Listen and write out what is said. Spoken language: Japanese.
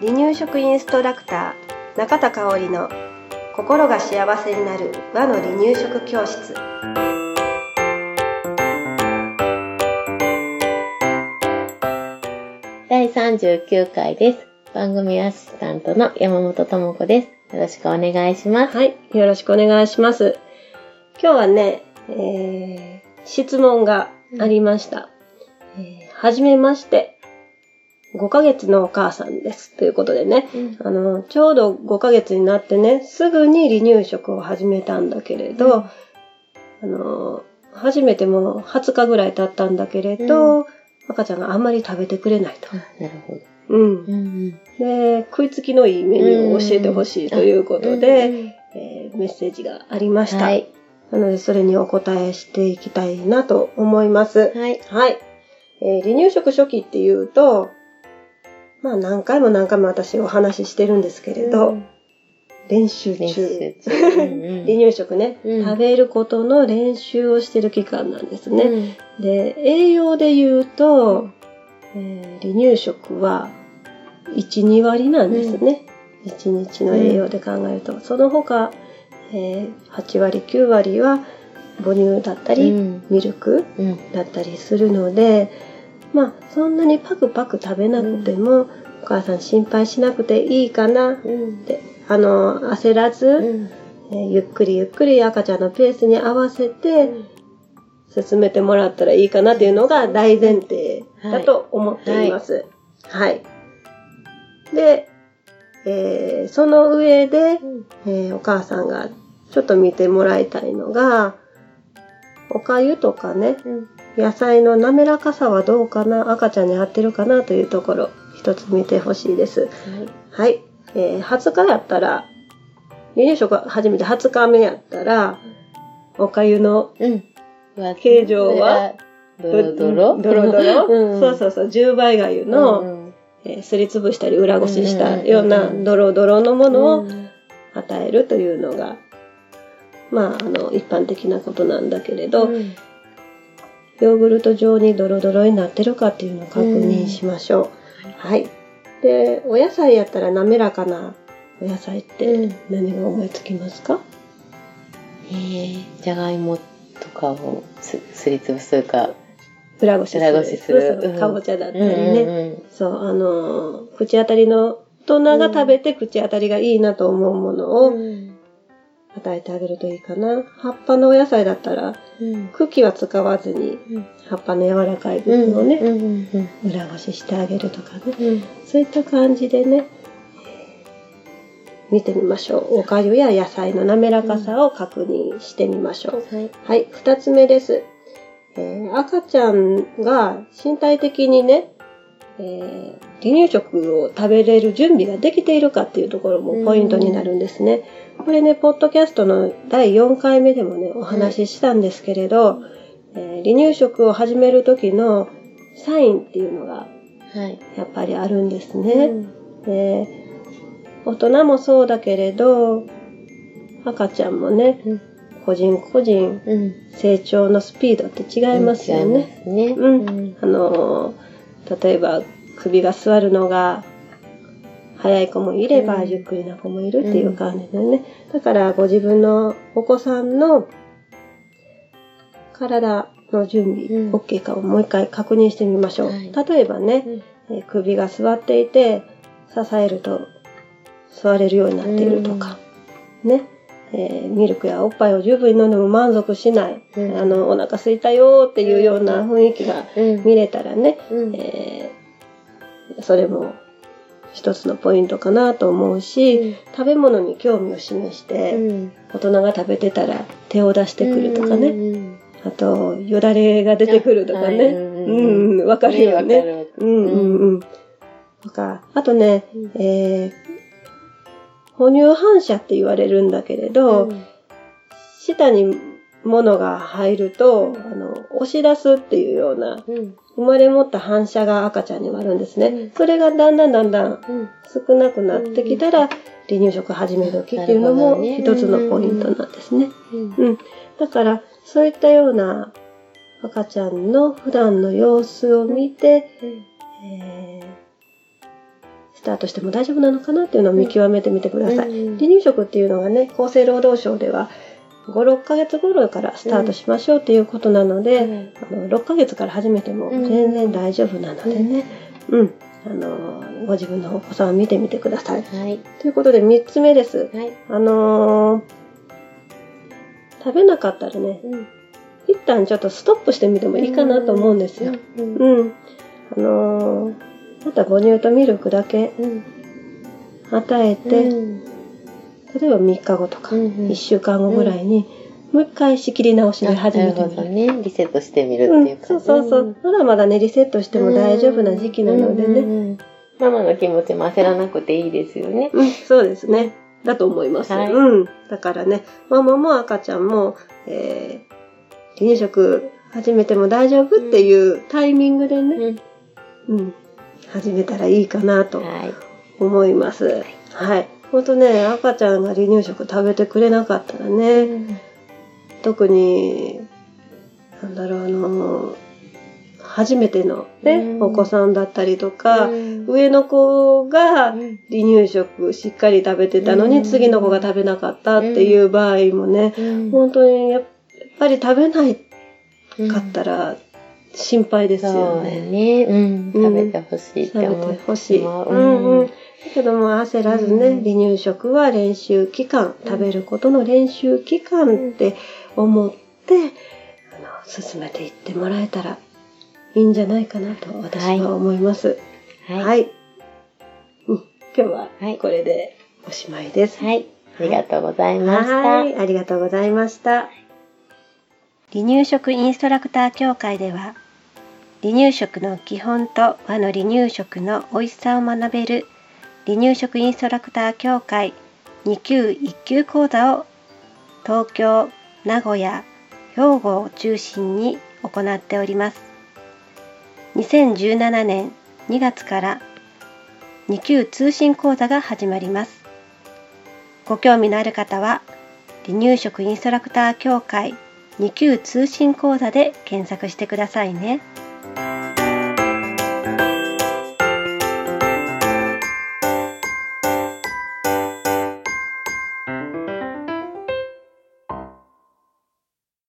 離乳食インストラクター中田香織の心が幸せになる和の離乳食教室第39回です。番組アシスタントの山本智子です。よろしくお願いします。はいよろしくお願いします今日はね、えー質問がありました、えーはじめまして5ヶ月のお母さんですということでねうんあの、ちょうど5ヶ月になってね、すぐに離乳食を始めたんだけれど、うんあの、初めてもう20日ぐらい経ったんだけれど、赤ちゃんがあんまり食べてくれないと。あなるほど。うん。うんうん。で、食いつきのいいメニューを教えてほしいということで、うんうんえーメッセージがありました。はい。なので、それにお答えしていきたいなと思います。はい。はい。えー離乳食初期っていうと、まあ何回も何回も私お話ししてるんですけれど、うん練習中。練習中。離乳食ね、うん食べることの練習をしてる期間なんですね。うんで、栄養で言うと、えー離乳食は1、2割なんですね。1日の栄養で考えると。その他、えー8割、9割は母乳だったり、うんミルクうんだったりするので、まあ、そんなにパクパク食べなくても、お母さん心配しなくていいかな。っうん。て、あの、焦らず、うん。えーゆっくりゆっくり赤ちゃんのペースに合わせて進めてもらったらいいかなっていうのが大前提だと思っています。はい。で、えーその上で、えーお母さんがちょっと見てもらいたいのが、おかゆとかね、うん野菜の滑らかさはどうかな赤ちゃんに合ってるかなというところ、一つ見てほしいです。はい。はい。えー20日やったら、離乳食始めて20日目やったら、おかゆのうん。形状はドロドロ。ドロドロ、うん。そうそうそう、10倍がゆの、うん。えーすりつぶしたり裏ごししたうん。ようなドロドロのものをうん。与えるというのが、まあ、あの、一般的なことなんだけれど、うんヨーグルト状にドロドロになってるかっていうのを確認しましょう。はい。で、お野菜やったら滑らかなお野菜って何が思いつきますか、えーじゃがいもとかをすすりつぶすというか、裏ごしする。裏ごしするかぼちゃだったりうんね。うんそう、あのー、口当たりの、大人が食べて口当たりがいいなと思うものをうん与えてあげるといいかな。葉っぱのお野菜だったら、うん茎は使わずに、うん葉っぱの柔らかい部うん分をね、裏ごししてあげるとかね。うんそういった感じでね、見てみましょう。おかゆや野菜の滑らかさを確認してみましょう。はい。はい、二つ目です。えー赤ちゃんが身体的にね、えー離乳食を食べれる準備ができているかっていうところもポイントになるんですね。これね、ポッドキャストの第4回目でもね、お話ししたんですけれど、えー離乳食を始める時のサインっていうのがはい。やっぱりあるんですうね。んで大人もそうだけれど、赤ちゃんもね、うん個人個人うん。成長のスピードって違いますよね。違いますね。うんあのー、例えば首が座るのが早い子もいれば、うん。ゆっくりな子もいるっていう感じでね。だからご自分のお子さんの体の準備、うん。OK かをもう一回確認してみましょう。はい。例えばね、うん。えー首が座っていて支えると座れるようになっているとか、ね、えーミルクやおっぱいを十分に飲んでも満足しない、うん。あのお腹空いたよっていうような雰囲気がうん。見れたらね、うん。えーそれも一つのポイントかなと思うし、食べ物に興味を示して、うん。大人が食べてたら手を出してくるとかね、うんあとよだれが出てくるとかね、はいうんうん、わかるよね。うんうん。うん。とか、あとね、うん。えー、哺乳反射って言われるんだけれど、うん。舌に物が入ると、あの、押し出すっていうような、うん。生まれ持った反射が赤ちゃんにはあるんですね。うん。それがだんだんだんだんうん。少なくなってきたら、離乳食始め時っていうのも一つのポイントなんですね。うん。うん。だから、そういったような赤ちゃんの普段の様子を見て、えースタートしても大丈夫なのかなっていうのを見極めてみてください。うん離乳食っていうのがね、厚生労働省では5、6ヶ月頃からスタートしましょうっていうことなので、あの6ヶ月から始めても全然大丈夫なのでね、うん、あの、ご自分のお子さんを見てみてください。はい。ということで3つ目です。はい。あのー食べなかったらね、うん。一旦ちょっとストップしてみてもいいかなと思うんですよ。うん。うん。あのーまた母乳とミルクだけうん。与えて、うん例えば3日後とか、うんうん1週間後ぐらいに、もう一回仕切り直しで始めてみる。ね。リセットしてみるってうんいうか、そうそうそう。まだまだね、リセットしても大丈夫な時期なのでね。ね。ママの気持ちも焦らなくていいですよね。うん、そうですね。だと思います。はいうん。だからね、ママも赤ちゃんも、えー、離乳食始めても大丈夫っていうタイミングでね、うん。うん、始めたらいいかなとはい。思います。はい。ほんとね、赤ちゃんが離乳食食べてくれなかったらね、特に、なんだろう、あの、初めてのね、うん。お子さんだったりとか、うん。上の子がうん。離乳食しっかり食べてたのに、うん。次の子が食べなかったっていう場合もね、うん。本当にやっぱり食べないうんかったら心配ですよね。ね。うん。うん食べてほしいって食べ思ってほしい。まううんうん。だけども焦らずね、うん離乳食は練習期間、食べることの練習期間って思って、あの、進めていってもらえたらいいんじゃないかなと私は思います。はい。はい。うん、今日ははいこれでおしまいです。はい。ありがとうございました。はい、ありがとうございました。離乳食インストラクター協会では、離乳食の基本と和の離乳食の美味しさを学べる離乳食インストラクター協会2級1級講座を東京、名古屋、兵庫を中心に行っております。2017年2月から2級通信講座が始まります。ご興味のある方は、離乳食インストラクター協会2級通信講座で検索してくださいね。